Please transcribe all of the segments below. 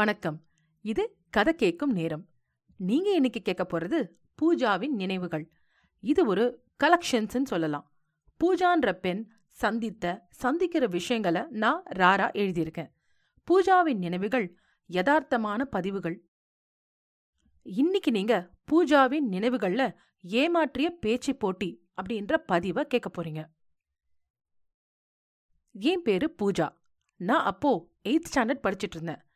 வணக்கம். இது கதை கேட்கும் நேரம். நீங்க இன்னைக்கு கேட்க போறது பூஜாவின் நினைவுகள். இது ஒரு கலெக்ஷன்ஸ்னு சொல்லலாம். பூஜான்ற பெண் சந்தித்த சந்திக்கிற விஷயங்களை நான் ராரா எழுதியிருக்கேன். பூஜாவின் நினைவுகள் யதார்த்தமான பதிவுகள். இன்னைக்கு நீங்க பூஜாவின் நினைவுகள்ல ஏமாற்றிய பேச்சு போட்டி அப்படின்ற பதிவை கேட்க போறீங்க. என் பேரு பூஜா. நான் அப்போ எயித் ஸ்டாண்டர்ட் படிச்சிட்டு இருந்தேன்.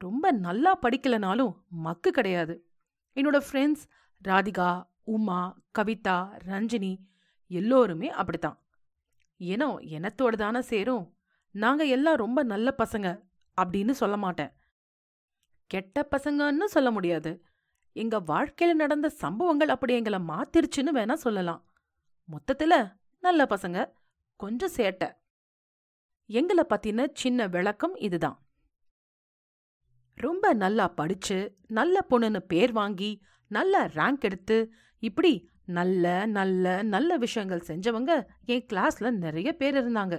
ரொம்ப நல்லா படிக்கலனாலும் மக்கு கிடையாது. என்னோட ஃப்ரெண்ட்ஸ் ராதிகா உமா கவிதா ரஞ்சினி எல்லோருமே அப்படித்தான். ஏனோ எனத்தோட தானே சேரும். நாங்க எல்லாம் ரொம்ப நல்ல பசங்க அப்படின்னு சொல்ல மாட்டேன். கெட்ட பசங்கன்னு சொல்ல முடியாது. எங்க வாழ்க்கையில நடந்த சம்பவங்கள் அப்படி எங்களை மாத்திருச்சுன்னு வேணா சொல்லலாம். மொத்தத்துல நல்ல பசங்க கொஞ்சம் சேட்டை. எங்களை பற்றின சின்ன விளக்கம் இதுதான். ரொம்ப நல்லா படிச்சு நல்ல பொண்ணுன்னு பேர் வாங்கி நல்ல ரேங்க் எடுத்து இப்படி நல்ல நல்ல நல்ல விஷயங்கள் செஞ்சவங்க என் கிளாஸ்ல நிறைய பேர் இருந்தாங்க.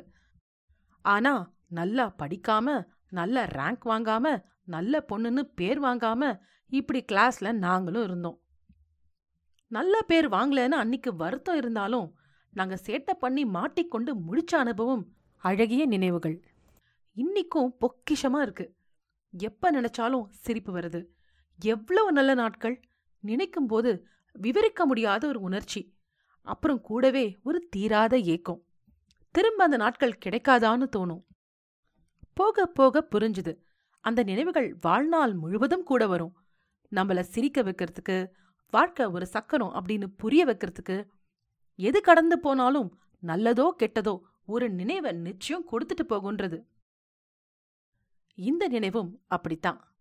ஆனா நல்லா படிக்காம நல்ல ரேங்க் வாங்காம நல்ல பொண்ணுன்னு பேர் வாங்காம இப்படி கிளாஸ்ல நாங்களும் இருந்தோம். நல்ல பேர் வாங்கலன்னு அன்னைக்கு வருத்தம் இருந்தாலும் நாங்க சேட்டை பண்ணி மாட்டிக்கொண்டு முடிச்ச அனுபவம் அழகிய நினைவுகள். இன்னிக்கும் பொக்கிஷமா இருக்கு. எப்ப நினைச்சாலும் சிரிப்பு வருது. எவ்வளவு நல்ல நாட்கள். நினைக்கும் போது விவரிக்க முடியாத ஒரு உணர்ச்சி. அப்புறம் கூடவே ஒரு தீராத ஏக்கம். திரும்ப அந்த நாட்கள் கிடைக்காதான்னு தோணும். போக போக புரிஞ்சுது. அந்த நினைவுகள் வாழ்நாள் முழுவதும் கூட வரும். நம்மள சிரிக்க வைக்கிறதுக்கு வாழ்க்கை ஒரு சக்கரம் அப்படின்னு புரிய வைக்கிறதுக்கு எது கடந்து போனாலும் நல்லதோ கெட்டதோ ஒரு நினைவை நிச்சயம் கொடுத்துட்டு போகுன்றது இந்த நினைவும் அப்படித்தான்.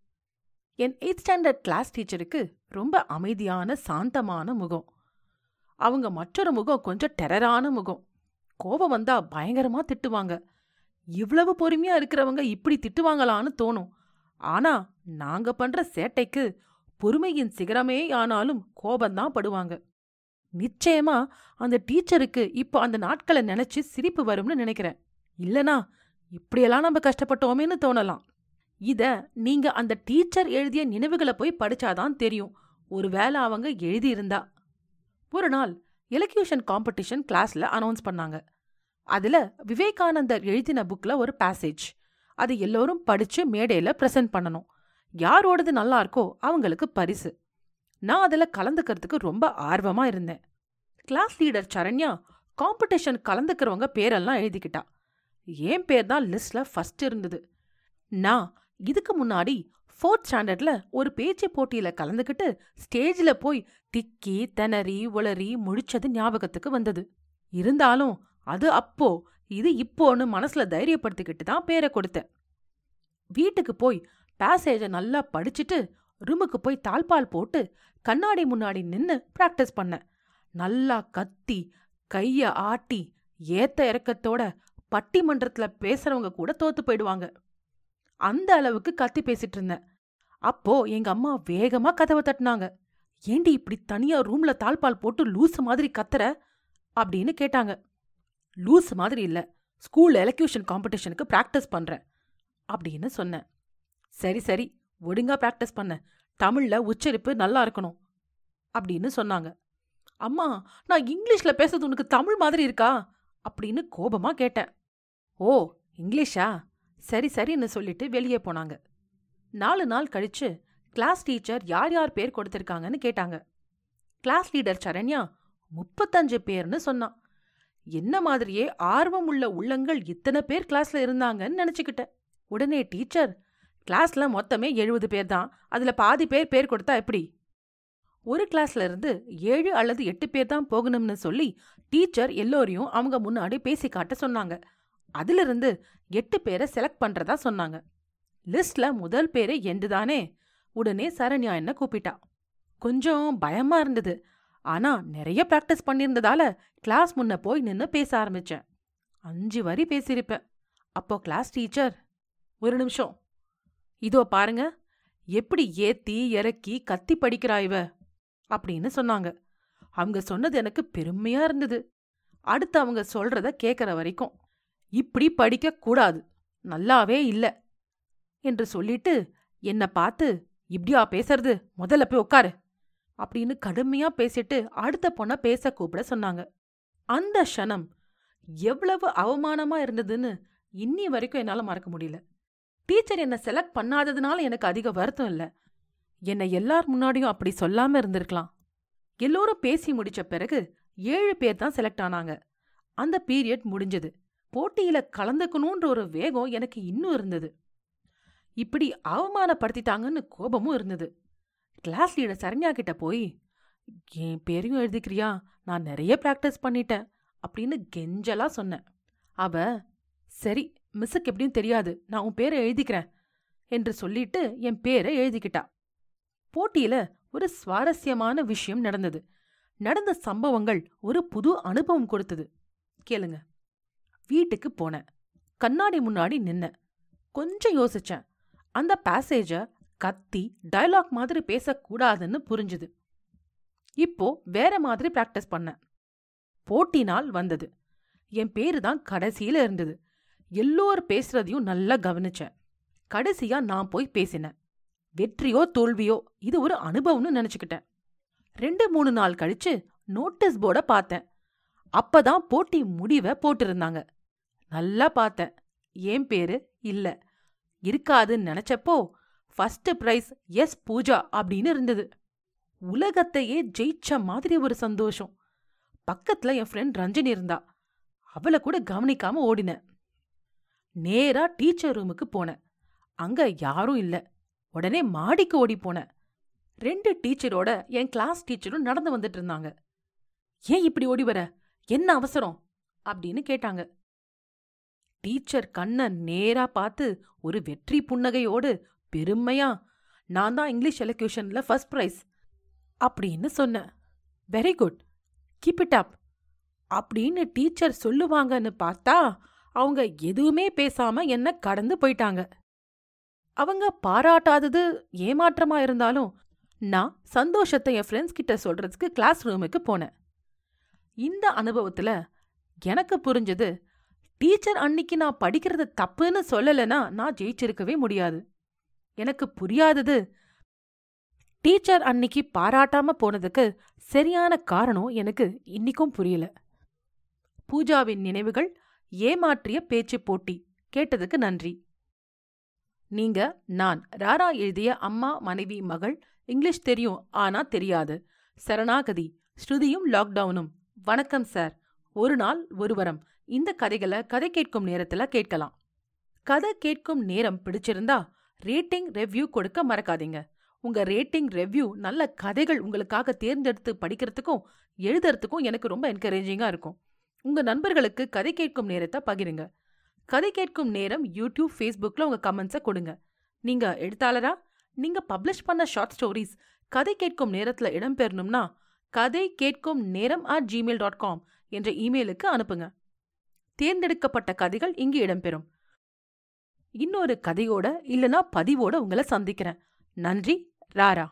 என் எயித் ஸ்டாண்டர்ட் கிளாஸ் டீச்சருக்கு ரொம்ப அமைதியான சாந்தமான முகம். அவங்க மற்றொரு முகம் கொஞ்சம் டெரரான முகம். கோபம் வந்தா பயங்கரமா திட்டுவாங்க. இவ்வளவு பொறுமையா இருக்கிறவங்க இப்படி திட்டுவாங்களான்னு தோணும். ஆனா நாங்க பண்ற சேட்டைக்கு பொறுமையின் சிகரமே ஆனாலும் கோபந்தான் படுவாங்க. நிச்சயமா அந்த டீச்சருக்கு இப்போ அந்த நாட்களை நினைச்சு சிரிப்பு வரும்னு நினைக்கிறேன். இல்லனா இப்படியெல்லாம் நம்ம கஷ்டப்பட்டோமேன்னு தோணலாம். இத நீங்க அந்த டீச்சர் எழுதிய நினைவுகளை போய் படிச்சாதான் தெரியும். ஒருவேளை அவங்க எழுதியிருந்தா. ஒரு நாள் எலக்யூஷன் காம்படிஷன் கிளாஸ்ல அனௌன்ஸ் பண்ணாங்க. அதுல விவேகானந்தர் எழுதின புக்ல ஒரு பேசேஜ். அது எல்லோரும் படிச்சு மேடையில பிரசன்ட் பண்ணணும். யாரோடது நல்லா இருக்கோ அவங்களுக்கு பரிசு. நான் அதுல கலந்துக்கிறதுக்கு ரொம்ப ஆர்வமா இருந்தேன். கிளாஸ் லீடர் சரண்யா காம்படிஷன் கலந்துக்கிறவங்க பேரெல்லாம் எழுதிக்கிட்டா. என் பேர் தான் லிஸ்ட்ல ஃபர்ஸ்ட் இருந்தது. நான் இதுக்கு முன்னாடி ஃபோர்த் ஸ்டாண்டர்ட்ல ஒரு பேச்சு போட்டியில கலந்துக்கிட்டு ஸ்டேஜ்ல போய் திக்கி திணறி உளறி முழிச்சது ஞாபகத்துக்கு வந்தது. இருந்தாலும் அது அப்போ இது இப்போன்னு மனசுல தைரியப்படுத்திக்கிட்டு தான் பேரை கொடுத்தேன். வீட்டுக்கு போய் பேசேஜை நல்லா படிச்சுட்டு ரூமுக்கு போய் தாழ்பால் போட்டு கண்ணாடி முன்னாடி நின்னு பிராக்டிஸ் பண்ணேன். நல்லா கத்தி கைய ஆட்டி ஏத்த இறக்கத்தோட பட்டிமன்றத்துல பேசுறவங்க கூட தோத்து போயிடுவாங்க. அந்த அளவுக்கு கத்தி பேசிட்டு இருந்தேன். அப்போ எங்க அம்மா வேகமா கதவை தட்டினாங்க. ஏண்டி இப்படி தனியா ரூம்ல தாழ்பால் போட்டு லூஸ் மாதிரி கத்துற? அப்படின்னு கேட்டாங்க. லூஸ் மாதிரி இல்ல. ஸ்கூல் எலக்யூஷன் காம்படிஷனுக்கு பிராக்டிஸ் பண்றேன். அப்படின்னு சொன்னேன். சரி சரி. ஒழுங்கா பிராக்டிஸ் பண்ண. தமிழ்ல உச்சரிப்பு நல்லா இருக்கணும். அப்படின்னு சொன்னாங்க. அம்மா நான் இங்கிலீஷ்ல பேசுறது உனக்கு தமிழ் மாதிரி இருக்கா? அப்படின்னு கோபமா கேட்டேன். ஓ இங்கிலீஷா? சரி சரின்னு சொல்லிட்டு வெளியே போனாங்க. நாலு நாள் கழிச்சு கிளாஸ் டீச்சர் யார் யார் பேர் கொடுத்துருக்காங்கன்னு கேட்டாங்க. கிளாஸ் லீடர் சரண்யா முப்பத்தஞ்சு பேர்னு சொன்னான். என்ன மாதிரியே ஆர்வம் உள்ள உள்ளங்கள் இத்தனை பேர் கிளாஸ்ல இருந்தாங்கன்னு நினச்சிக்கிட்டேன். உடனே டீச்சர் கிளாஸ்ல மொத்தமே எழுபது பேர் தான். அதுல பாதி பேர் பேர் கொடுத்தா எப்படி? ஒரு கிளாஸ்ல இருந்து ஏழு அல்லது எட்டு பேர் தான் போகணும்னு சொல்லி டீச்சர் எல்லோரையும் அவங்க முன்னாடி பேசி காட்ட சொன்னாங்க. அதிலிருந்து எட்டு பேரை செலக்ட் பண்றதா சொன்னாங்க. லிஸ்ட்ல முதல் பேரு எண்டுதானே? உடனே சரண்யா என்ன கூப்பிட்டா. கொஞ்சம் பயமா இருந்தது. ஆனா நிறைய பிராக்டிஸ் பண்ணியிருந்ததால கிளாஸ் முன்ன போய் நின்னு பேச ஆரம்பிச்சேன். அஞ்சு வரி பேசியிருப்பேன். அப்போ கிளாஸ் டீச்சர் ஒரு நிமிஷம். இதோ பாருங்க. எப்படி ஏத்தி இறக்கி கத்தி படிக்கிறா இவ? அப்படின்னு சொன்னாங்க. அவங்க சொன்னது எனக்கு பெருமையா இருந்தது. அடுத்து அவங்க சொல்றத கேட்கற வரைக்கும் இப்படி படிக்க கூடாது நல்லாவே இல்ல. என்று சொல்லிட்டு என்ன பார்த்து இப்படியா பேசுறது? முதல்ல போய் உட்காரு. அப்படின்னு கடுமையா பேசிட்டு அடுத்த பொண்ண பேச கூப்பிட சொன்னாங்க. அந்த க்ஷணம் எவ்வளவு அவமானமா இருந்ததுன்னு இன்னி வரைக்கும் என்னால மறக்க முடியல. டீச்சர் என்ன செலக்ட் பண்ணாததுனால எனக்கு அதிக வருத்தம் இல்ல. என்னை எல்லார் முன்னாடியும் அப்படி சொல்லாம இருந்திருக்கலாம். எல்லோரும் பேசி முடிச்ச பிறகு ஏழு பேர் தான் செலக்ட் ஆனாங்க. அந்த பீரியட் முடிஞ்சது. போட்டியில கலந்துக்கணுன்ற ஒரு வேகம் எனக்கு இன்னும் இருந்தது. இப்படி அவமானப்படுத்திட்டாங்கன்னு கோபமும் இருந்தது. கிளாஸ் லீடர் சரண்யா கிட்ட போய் என் பேரையும் எழுதிக்கிறியா? நான் நிறைய பிராக்டிஸ் பண்ணிட்டேன் அப்படின்னு கெஞ்சலா சொன்னேன். அவ சரி மிஸ்ஸுக்கு எப்படியும் தெரியாது நான் உன் பேரை எழுதிக்கிறேன் என்று சொல்லிட்டு என் பேரை எழுதிக்கிட்டா. போட்டியில ஒரு சுவாரஸ்யமான விஷயம் நடந்தது. நடந்த சம்பவங்கள் ஒரு புது அனுபவம் கொடுத்தது. கேளுங்க. வீட்டுக்கு போனேன். கண்ணாடி முன்னாடி நின்னேன். கொஞ்சம் யோசிச்சேன். அந்த பேசேஜ கத்தி டயலாக் மாதிரி பேசக்கூடாதுன்னு புரிஞ்சுது. இப்போ வேற மாதிரி பிராக்டிஸ் பண்ணேன். போட்டி நாள் வந்தது. என் பேரு தான் கடைசியில இருந்தது. எல்லோர் பேசுறதையும் நல்லா கவனிச்சேன். கடைசியா நான் போய் பேசினேன். வெற்றியோ தோல்வியோ இது ஒரு அனுபவம்னு நினைச்சுக்கிட்டேன். ரெண்டு மூணு நாள் கழிச்சு நோட்டீஸ் போர்டை பார்த்தேன். அப்பதான் போட்டி முடிவை போட்டிருந்தாங்க. நல்லா பார்த்தேன். ஏன் பேரு? இல்ல. இருக்காதுன்னு நினைச்சப்போ ஃபர்ஸ்ட் பிரைஸ் எஸ் பூஜா அப்படின்னு இருந்தது. உலகத்தையே ஜெயிச்ச மாதிரி ஒரு சந்தோஷம். பக்கத்துல என் ஃப்ரெண்ட் ரஞ்சனி இருந்தா. அவளை கூட கவனிக்காம ஓடினேன். நேரா டீச்சர் ரூமுக்கு போனேன். அங்க யாரும் இல்ல. உடனே மாடிக்கு ஓடி போனேன். ரெண்டு டீச்சரோட என் கிளாஸ் டீச்சரும் நடந்து வந்துட்டு இருந்தாங்க. ஏன் இப்படி ஓடி வர? என்ன அவசரம்? அப்படின்னு கேட்டாங்க. டீச்சர் கண்ண நேரா பார்த்து ஒரு வெற்றி புன்னகையோடு பெருமையா நான் தான் இங்கிலீஷ் எலக்யூஷனில் ஃபர்ஸ்ட் ப்ரைஸ் அப்படின்னு சொன்னேன் very good keep it up அப்படின்னு டீச்சர் சொல்லுவாங்கன்னு பார்த்தா அவங்க எதுவுமே பேசாம என்ன கடந்து போயிட்டாங்க. அவங்க பாராட்டாதது ஏமாற்றமா இருந்தாலும் நான் சந்தோஷத்தை என் ஃப்ரெண்ட்ஸ் கிட்ட சொல்றதுக்கு கிளாஸ் ரூமுக்கு போனேன். இந்த அனுபவத்துல எனக்கு புரிஞ்சது டீச்சர் அன்னிக்கு நான் படிக்கிறது தப்புன்னு சொல்லலைன்னா நான் ஜெயிச்சிருக்கவே முடியாது. எனக்கு புரியாதது. டீச்சர் அன்னிக்கு பாராட்டாம போனதுக்கு சரியான காரணம் எனக்கு இன்னிக்கும் புரியல. பூஜாவின் நினைவுகள் ஏமாற்றிய பேச்சு போட்டி. கேட்டதுக்கு நன்றி. நீங்க நான் ராரா எழுதிய அம்மா மனைவி மகள் இங்கிலீஷ் தெரியும் ஆனா தெரியாது. சரணாகதி. ஸ்ருதியும் லாக்டவுனும். வணக்கம் சார். ஒரு நாள் ஒருவரம் இந்த கதைகளை கதை கேட்கும் நேரத்துல கேட்கலாம். கதை கேட்கும் நேரம் பிடிச்சிருந்தா ரேட்டிங் ரெவ்யூ கொடுக்க மறக்காதீங்க. உங்க ரேட்டிங் ரெவ்யூ நல்ல கதைகள் உங்களுக்காக தேர்ந்தெடுத்து படிக்கிறதுக்கும் எழுதுறதுக்கும் எனக்கு ரொம்ப என்கரேஜிங்கா இருக்கும். உங்க நண்பர்களுக்கு கதை கேட்கும் நேரத்தை பகிருங்க. கதை கேட்கும் நேரம் யூடியூப் ஃபேஸ்புக்ல உங்க கமெண்ட்ஸை கொடுங்க. நீங்க எழுத்தாளரா? நீங்க பப்ளிஷ் பண்ண ஷார்ட் ஸ்டோரிஸ் கதை கேட்கும் நேரத்துல இடம்பெறணும்னா கதை கேட்கும் நேரம் அட் ஜிமெயில் டாட் காம் என்ற இமெயிலுக்கு அனுப்புங்க. தேர்ந்தெடுக்கப்பட்ட கதைகள் இங்கு இடம்பெறும். இன்னொரு கதையோட இல்லனா பதிவோட உங்களை சந்திக்கிறேன். நன்றி ராரா.